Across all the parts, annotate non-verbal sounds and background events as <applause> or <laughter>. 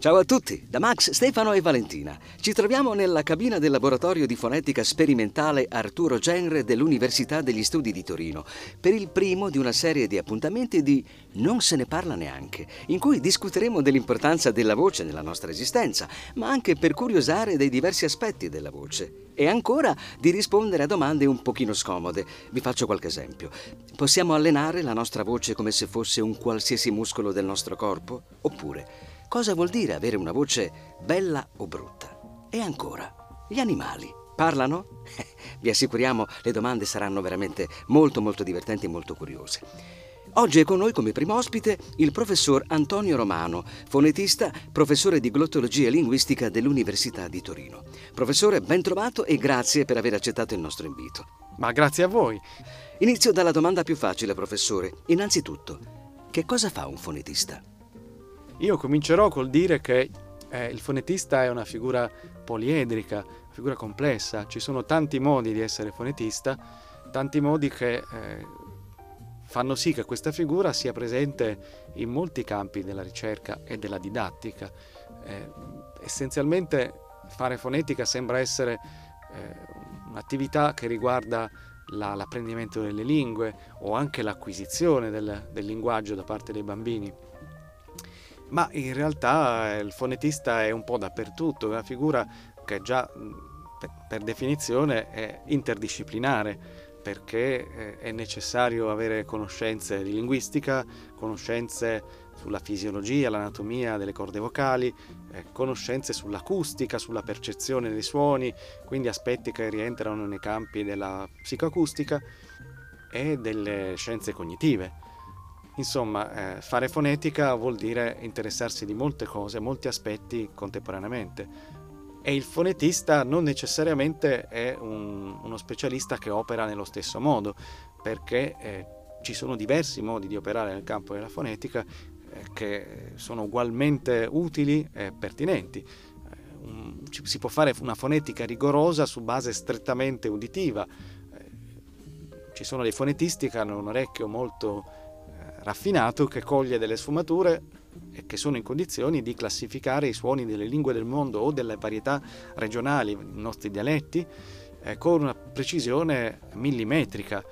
Ciao a tutti, da Max, Stefano e Valentina. Ci troviamo nella cabina del laboratorio di fonetica sperimentale Arturo Genre dell'Università degli Studi di Torino per il primo di una serie di appuntamenti di Non se ne parla neanche, in cui discuteremo dell'importanza della voce nella nostra esistenza, ma anche per curiosare dei diversi aspetti della voce. E ancora di rispondere a domande un pochino scomode. Vi faccio qualche esempio. Possiamo allenare la nostra voce come se fosse un qualsiasi muscolo del nostro corpo? Oppure Cosa vuol dire avere una voce bella o brutta? E ancora, gli animali parlano? <laughs> Vi assicuriamo, le domande saranno veramente molto molto divertenti e molto curiose. Oggi è con noi come primo ospite il professor Antonio Romano, fonetista, professore di glottologia e linguistica dell'Università di Torino. Professore, ben trovato e grazie per aver accettato il nostro invito. Ma grazie a voi. Inizio dalla domanda più facile, professore. Innanzitutto, che cosa fa un fonetista? Io comincerò col dire che eh, il fonetista è una figura poliedrica, una figura complessa, ci sono tanti modi di essere fonetista, tanti modi che eh, fanno sì che questa figura sia presente in molti campi della ricerca e della didattica. Eh, essenzialmente fare fonetica sembra essere eh, un'attività che riguarda la, l'apprendimento delle lingue o anche l'acquisizione del, del linguaggio da parte dei bambini ma in realtà il fonetista è un po' dappertutto, è una figura che già per definizione è interdisciplinare perché è necessario avere conoscenze di linguistica, conoscenze sulla fisiologia, l'anatomia delle corde vocali, conoscenze sull'acustica, sulla percezione dei suoni, quindi aspetti che rientrano nei campi della psicoacustica e delle scienze cognitive. Insomma, eh, fare fonetica vuol dire interessarsi di molte cose, molti aspetti contemporaneamente. E il fonetista non necessariamente è un, uno specialista che opera nello stesso modo, perché eh, ci sono diversi modi di operare nel campo della fonetica eh, che sono ugualmente utili e pertinenti. Eh, un, si può fare una fonetica rigorosa su base strettamente uditiva. Eh, ci sono dei fonetisti che hanno un orecchio molto raffinato che coglie delle sfumature e che sono in condizioni di classificare i suoni delle lingue del mondo o delle varietà regionali, i nostri dialetti, eh, con una precisione millimetrica.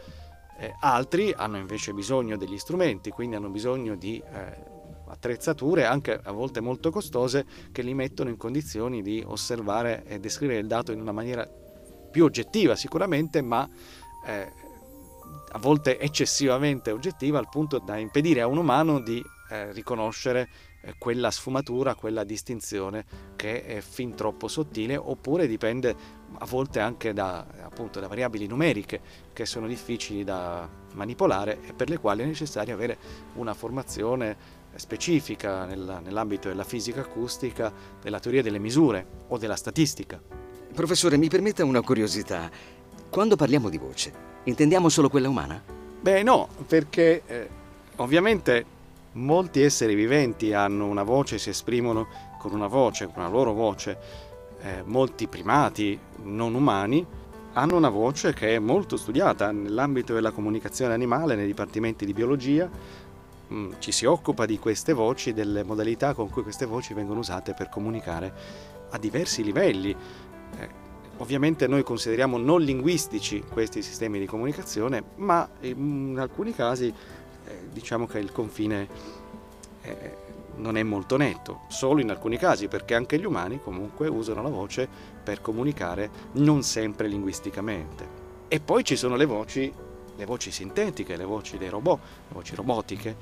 Eh, altri hanno invece bisogno degli strumenti, quindi hanno bisogno di eh, attrezzature, anche a volte molto costose, che li mettono in condizioni di osservare e descrivere il dato in una maniera più oggettiva sicuramente, ma eh, a volte eccessivamente oggettiva al punto da impedire a un umano di eh, riconoscere eh, quella sfumatura, quella distinzione che è fin troppo sottile oppure dipende a volte anche da, appunto, da variabili numeriche che sono difficili da manipolare e per le quali è necessario avere una formazione specifica nella, nell'ambito della fisica acustica, della teoria delle misure o della statistica. Professore, mi permetta una curiosità. Quando parliamo di voce, Intendiamo solo quella umana? Beh no, perché eh, ovviamente molti esseri viventi hanno una voce, si esprimono con una voce, con la loro voce. Eh, molti primati non umani hanno una voce che è molto studiata nell'ambito della comunicazione animale, nei dipartimenti di biologia. Mm, ci si occupa di queste voci, delle modalità con cui queste voci vengono usate per comunicare a diversi livelli. Eh, Ovviamente noi consideriamo non linguistici questi sistemi di comunicazione, ma in alcuni casi eh, diciamo che il confine eh, non è molto netto, solo in alcuni casi, perché anche gli umani comunque usano la voce per comunicare non sempre linguisticamente. E poi ci sono le voci, le voci sintetiche, le voci dei robot, le voci robotiche,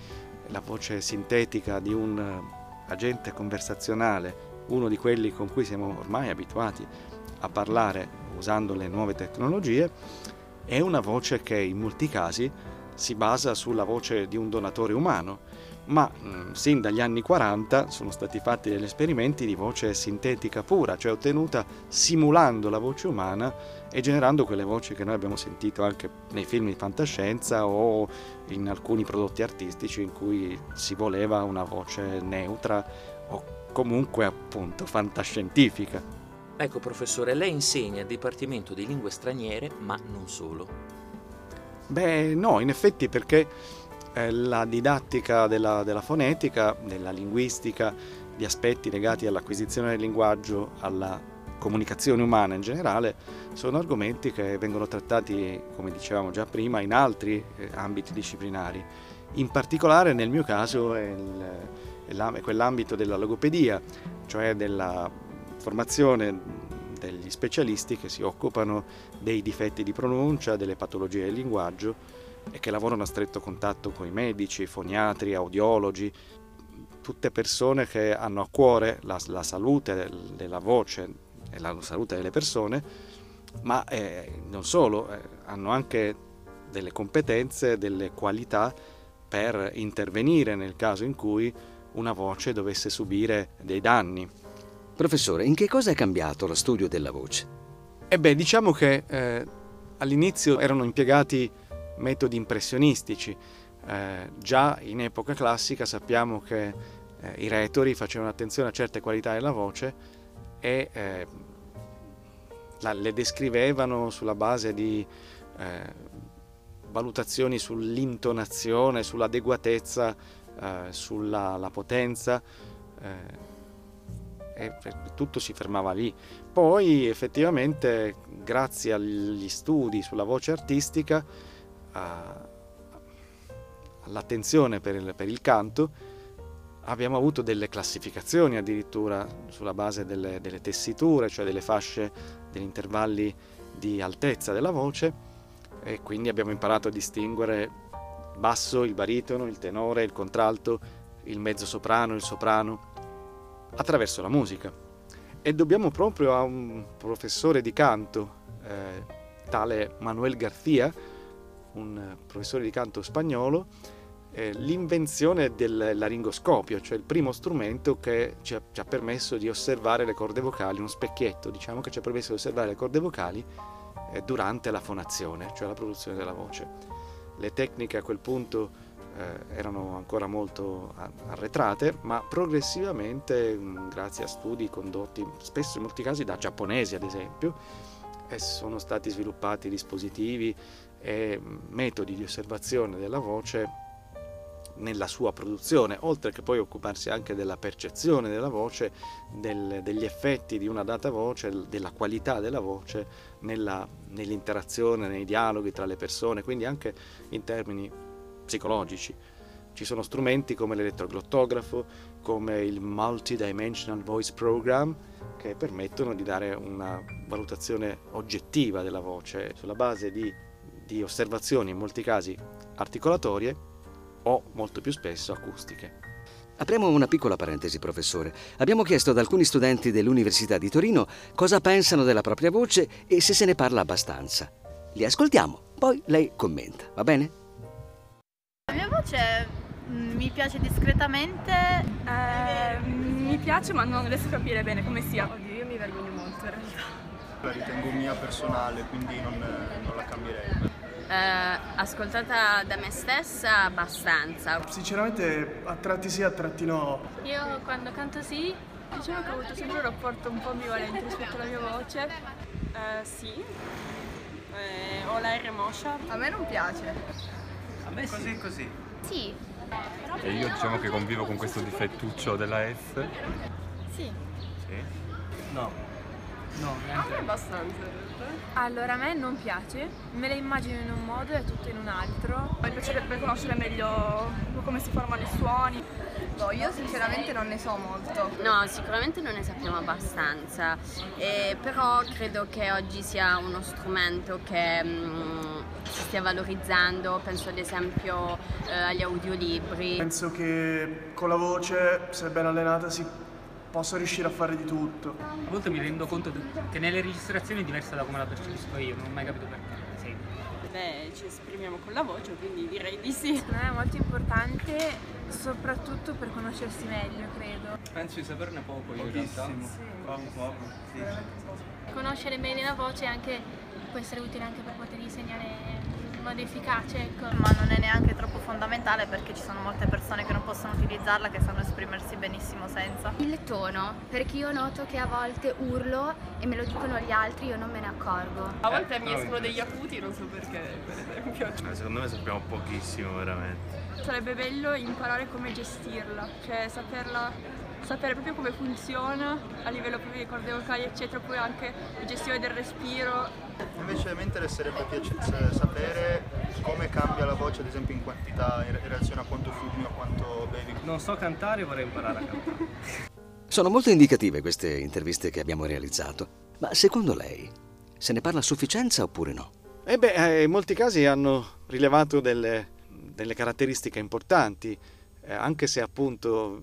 la voce sintetica di un agente conversazionale, uno di quelli con cui siamo ormai abituati a parlare usando le nuove tecnologie è una voce che in molti casi si basa sulla voce di un donatore umano, ma mh, mm, sin dagli anni 40 sono stati fatti degli esperimenti di voce sintetica pura, cioè ottenuta simulando la voce umana e generando quelle voci che noi abbiamo sentito anche nei film di fantascienza o in alcuni prodotti artistici in cui si voleva una voce neutra o comunque appunto fantascientifica. Ecco professore, lei insegna il Dipartimento di Lingue Straniere, ma non solo. Beh no, in effetti perché eh, la didattica della, della, fonetica, della linguistica di aspetti legati all'acquisizione del linguaggio, alla comunicazione umana in generale, sono argomenti che vengono trattati, come dicevamo già prima, in altri eh, ambiti disciplinari. In particolare nel mio caso è, il, è quell'ambito della logopedia, cioè della formazione degli specialisti che si occupano dei difetti di pronuncia, delle patologie del linguaggio e che lavorano a stretto contatto con i medici, foniatri, audiologi, tutte persone che hanno a cuore la, la salute della voce e la salute delle persone, ma eh, non solo, eh, hanno anche delle competenze, delle qualità per intervenire nel caso in cui una voce dovesse subire dei danni. Professore, in che cosa è cambiato lo studio della voce? E beh, diciamo che eh, all'inizio erano impiegati metodi impressionistici. Eh, già in epoca classica sappiamo che eh, i retori facevano attenzione a certe qualità della voce e eh, la, le descrivevano sulla base di eh, valutazioni sull'intonazione, sull'adeguatezza, eh, sulla potenza eh, e tutto si fermava lì. Poi effettivamente grazie agli studi sulla voce artistica, all'attenzione per il, per il canto, abbiamo avuto delle classificazioni addirittura sulla base delle, delle tessiture, cioè delle fasce, degli intervalli di altezza della voce e quindi abbiamo imparato a distinguere il basso, il baritono, il tenore, il contralto, il mezzo soprano, il soprano attraverso la musica. E dobbiamo proprio a un professore di canto, eh, tale Manuel García, un professore di canto spagnolo, eh, l'invenzione del laringoscopio, cioè il primo strumento che ci ha, ci ha, permesso di osservare le corde vocali, uno specchietto diciamo che ci ha permesso di osservare le corde vocali eh, durante la fonazione, cioè la produzione della voce. Le tecniche a quel punto eh, erano ancora molto arretrate, ma progressivamente, mh, grazie a studi condotti spesso in molti casi da giapponesi ad esempio, eh, sono stati sviluppati dispositivi e metodi di osservazione della voce nella sua produzione, oltre che poi occuparsi anche della percezione della voce, del, degli effetti di una data voce, della qualità della voce nella, nell'interazione, nei dialoghi tra le persone, quindi anche in termini psicologici. Ci sono strumenti come l'elettroglottografo, come il Multidimensional Voice Program, che permettono di dare una valutazione oggettiva della voce sulla base di, di osservazioni, in molti casi articolatorie, o molto più spesso acustiche. Apriamo una piccola parentesi, professore. Abbiamo chiesto ad alcuni studenti dell'Università di Torino cosa pensano della propria voce e se se ne parla abbastanza. Li ascoltiamo, poi lei commenta, va bene? La mia voce mm, mi piace discretamente. Eh, mi piace ma non riesco a capire bene come sia. Oddio, io mi vergogno molto in realtà. La ritengo mia personale, quindi non, non la cambierei. Eh, ascoltata da me stessa abbastanza. Sinceramente a tratti sì, a tratti no. Io quando canto sì. Diciamo che ho avuto sempre un rapporto un po' ambivalente rispetto alla mia voce. Eh, sì. Eh, ho la R moscia. A me non piace. A me sì. Così così. Sì. E io diciamo che convivo con questo difettuccio della S. Sì. Sì? No. No, neanche. A me abbastanza. Allora, a me non piace, me le immagino in un modo e tutto in un altro. Mi piacerebbe conoscere meglio come si formano i suoni. No, io sinceramente non ne so molto. No, sicuramente non ne sappiamo abbastanza, eh, però credo che oggi sia uno strumento che mh, mm, si stia valorizzando, penso ad esempio eh, agli audiolibri. Penso che con la voce, se ben allenata, si posso riuscire a fare di tutto. A volte mi rendo conto che nelle registrazioni è diversa da come la percepisco io, non ho mai capito perché. Beh, ci esprimiamo con la voce, quindi direi di sì. Secondo me è molto importante, soprattutto per conoscersi meglio, credo. Penso di saperne poco io in realtà. Sì. Poco, poco, sì. Conoscere bene la voce anche, può essere utile anche per poter insegnare modo efficace, ecco. Ma non è neanche troppo fondamentale perché ci sono molte persone che non possono utilizzarla, che sanno esprimersi benissimo senza. Il tono, perché io noto che a volte urlo e me lo dicono gli altri, io non me ne accorgo. A volte mi escono degli acuti, non so perché, per esempio. Eh, secondo me sappiamo pochissimo veramente. Sarebbe bello imparare come gestirla, cioè saperla sapere proprio come funziona a livello proprio di corde vocali eccetera, poi anche la gestione del respiro. Invece a me interesserebbe sapere come cambia la voce ad esempio in quantità in relazione a quanto fumi o quanto bevi. Non so cantare, vorrei imparare a cantare. Sono molto indicative queste interviste che abbiamo realizzato. Ma secondo lei se ne parla a sufficienza oppure no? Eh beh, eh, in molti casi hanno rilevato delle, delle caratteristiche importanti, eh, anche se appunto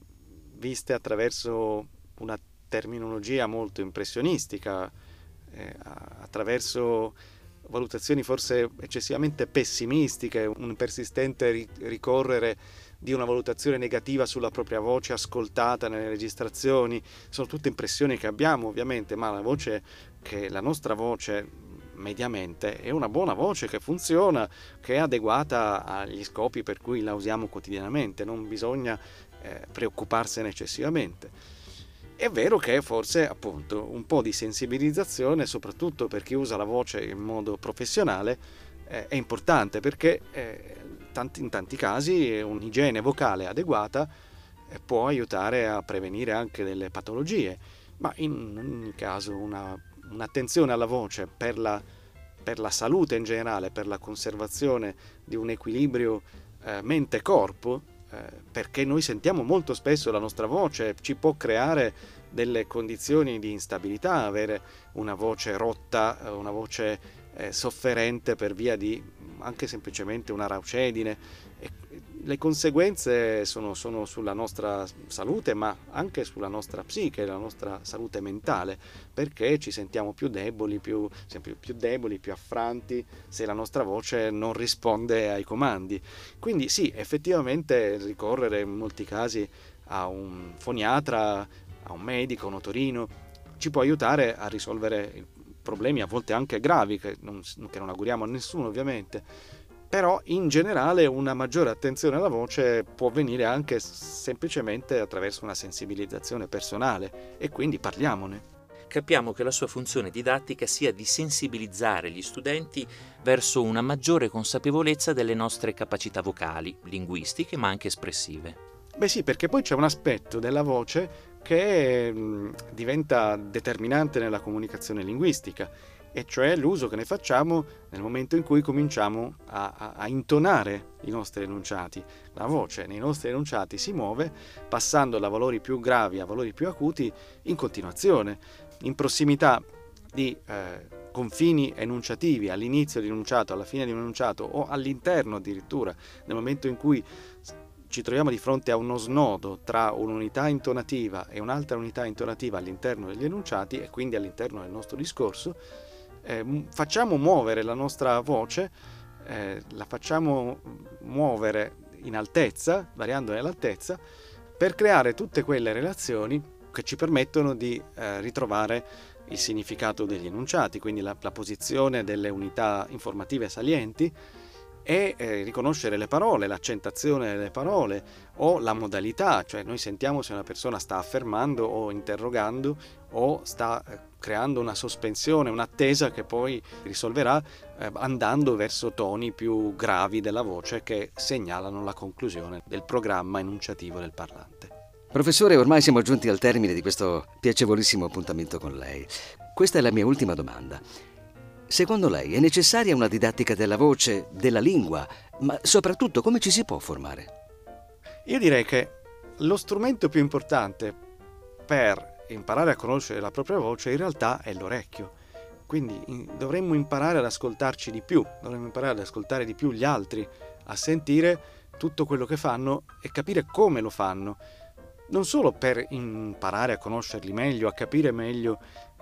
viste attraverso una terminologia molto impressionistica, eh, attraverso valutazioni forse eccessivamente pessimistiche, un persistente ricorrere di una valutazione negativa sulla propria voce ascoltata nelle registrazioni, sono tutte impressioni che abbiamo ovviamente, ma la voce che la nostra voce mediamente è una buona voce che funziona, che è adeguata agli scopi per cui la usiamo quotidianamente, non bisogna eh, preoccuparsene eccessivamente. È vero che forse appunto un po' di sensibilizzazione, soprattutto per chi usa la voce in modo professionale, eh, è importante perché eh, tanti, in tanti casi un'igiene vocale adeguata eh, può aiutare a prevenire anche delle patologie, ma in ogni caso una, un'attenzione alla voce per la, per la, salute in generale, per la conservazione di un equilibrio eh, mente-corpo, perché noi sentiamo molto spesso la nostra voce, ci può creare delle condizioni di instabilità, avere una voce rotta, eh, una voce eh, sofferente per via di anche semplicemente una raucedine. Le conseguenze sono, sono, sulla nostra salute, ma anche sulla nostra psiche, la nostra salute mentale, perché ci sentiamo più deboli, più, più, più deboli, più affranti se la nostra voce non risponde ai comandi. Quindi sì, effettivamente ricorrere in molti casi a un foniatra, a un medico, un otorino, ci può aiutare a risolvere problemi a volte anche gravi che non, che non auguriamo a nessuno ovviamente, però in generale una maggiore attenzione alla voce può venire anche semplicemente attraverso una sensibilizzazione personale e quindi parliamone. Capiamo che la sua funzione didattica sia di sensibilizzare gli studenti verso una maggiore consapevolezza delle nostre capacità vocali, linguistiche ma anche espressive. Beh sì, perché poi c'è un aspetto della voce che mh, diventa determinante nella comunicazione linguistica, e cioè l'uso che ne facciamo nel momento in cui cominciamo a, a, a, intonare i nostri enunciati. La voce nei nostri enunciati si muove passando da valori più gravi a valori più acuti in continuazione, in prossimità di eh, confini enunciativi all'inizio di un enunciato, alla fine di un enunciato o all'interno addirittura, nel momento in cui ci troviamo di fronte a uno snodo tra un'unità intonativa e un'altra unità intonativa all'interno degli enunciati e quindi all'interno del nostro discorso, eh, facciamo muovere la nostra voce, eh, la facciamo muovere in altezza, variandone l'altezza, per creare tutte quelle relazioni che ci permettono di eh, ritrovare il significato degli enunciati, quindi la, la posizione delle unità informative salienti, e eh, riconoscere le parole, l'accentazione delle parole o la modalità, cioè noi sentiamo se una persona sta affermando o interrogando o sta eh, creando una sospensione, un'attesa che poi risolverà eh, andando verso toni più gravi della voce che segnalano la conclusione del programma enunciativo del parlante. Professore, ormai siamo giunti al termine di questo piacevolissimo appuntamento con lei. Questa è la mia ultima domanda. Secondo lei è necessaria una didattica della voce, della lingua, ma soprattutto come ci si può formare? Io direi che lo strumento più importante per imparare a conoscere la propria voce in realtà è l'orecchio. Quindi dovremmo imparare ad ascoltarci di più, dovremmo imparare ad ascoltare di più gli altri, a sentire tutto quello che fanno e capire come lo fanno. Non solo per imparare a conoscerli meglio, a capire meglio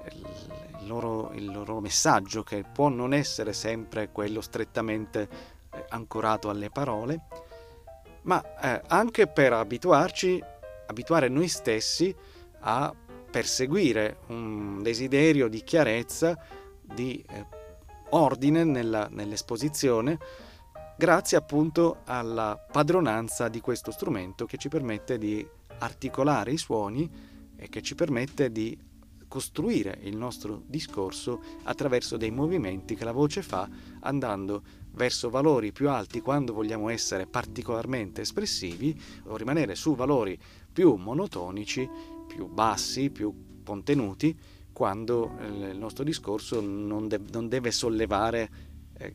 il loro, il loro messaggio, che può non essere sempre quello strettamente eh, ancorato alle parole, ma eh, anche per abituarci, abituare noi stessi a perseguire un desiderio di chiarezza, di eh, ordine nella, nell'esposizione, grazie appunto alla padronanza di questo strumento che ci permette di articolare i suoni e che ci permette di costruire il nostro discorso attraverso dei movimenti che la voce fa andando verso valori più alti quando vogliamo essere particolarmente espressivi o rimanere su valori più monotonici più bassi, più contenuti, quando eh, il nostro discorso non, de- non deve sollevare eh,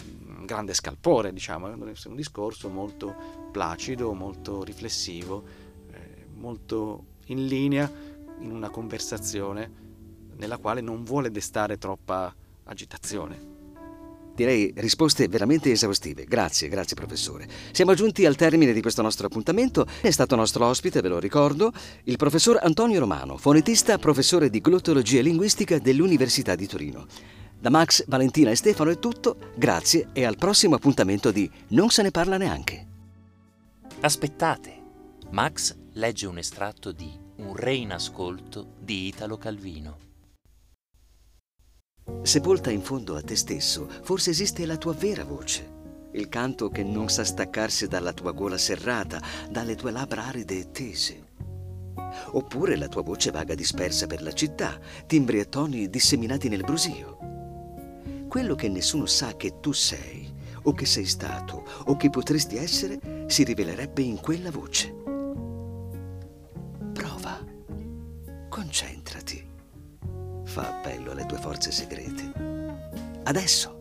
grande scalpore, diciamo, deve essere un discorso molto placido, molto riflessivo, eh, molto in linea in una conversazione nella quale non vuole destare troppa agitazione. Direi risposte veramente esaustive. Grazie, grazie professore. Siamo giunti al termine di questo nostro appuntamento. È stato nostro ospite, ve lo ricordo, il professor Antonio Romano, fonetista, professore di glottologia e linguistica dell'Università di Torino. Da Max, Valentina e Stefano è tutto. Grazie e al prossimo appuntamento di Non se ne parla neanche. Aspettate. Max legge un estratto di Un re in ascolto di Italo Calvino. Sepolta in fondo a te stesso, forse esiste la tua vera voce. Il canto che non sa staccarsi dalla tua gola serrata, dalle tue labbra aride e tese. Oppure la tua voce vaga dispersa per la città, timbri e toni disseminati nel brusio. Quello che nessuno sa che tu sei, o che sei stato, o che potresti essere, si rivelerebbe in quella voce. Fa appello alle tue forze segrete. Adesso.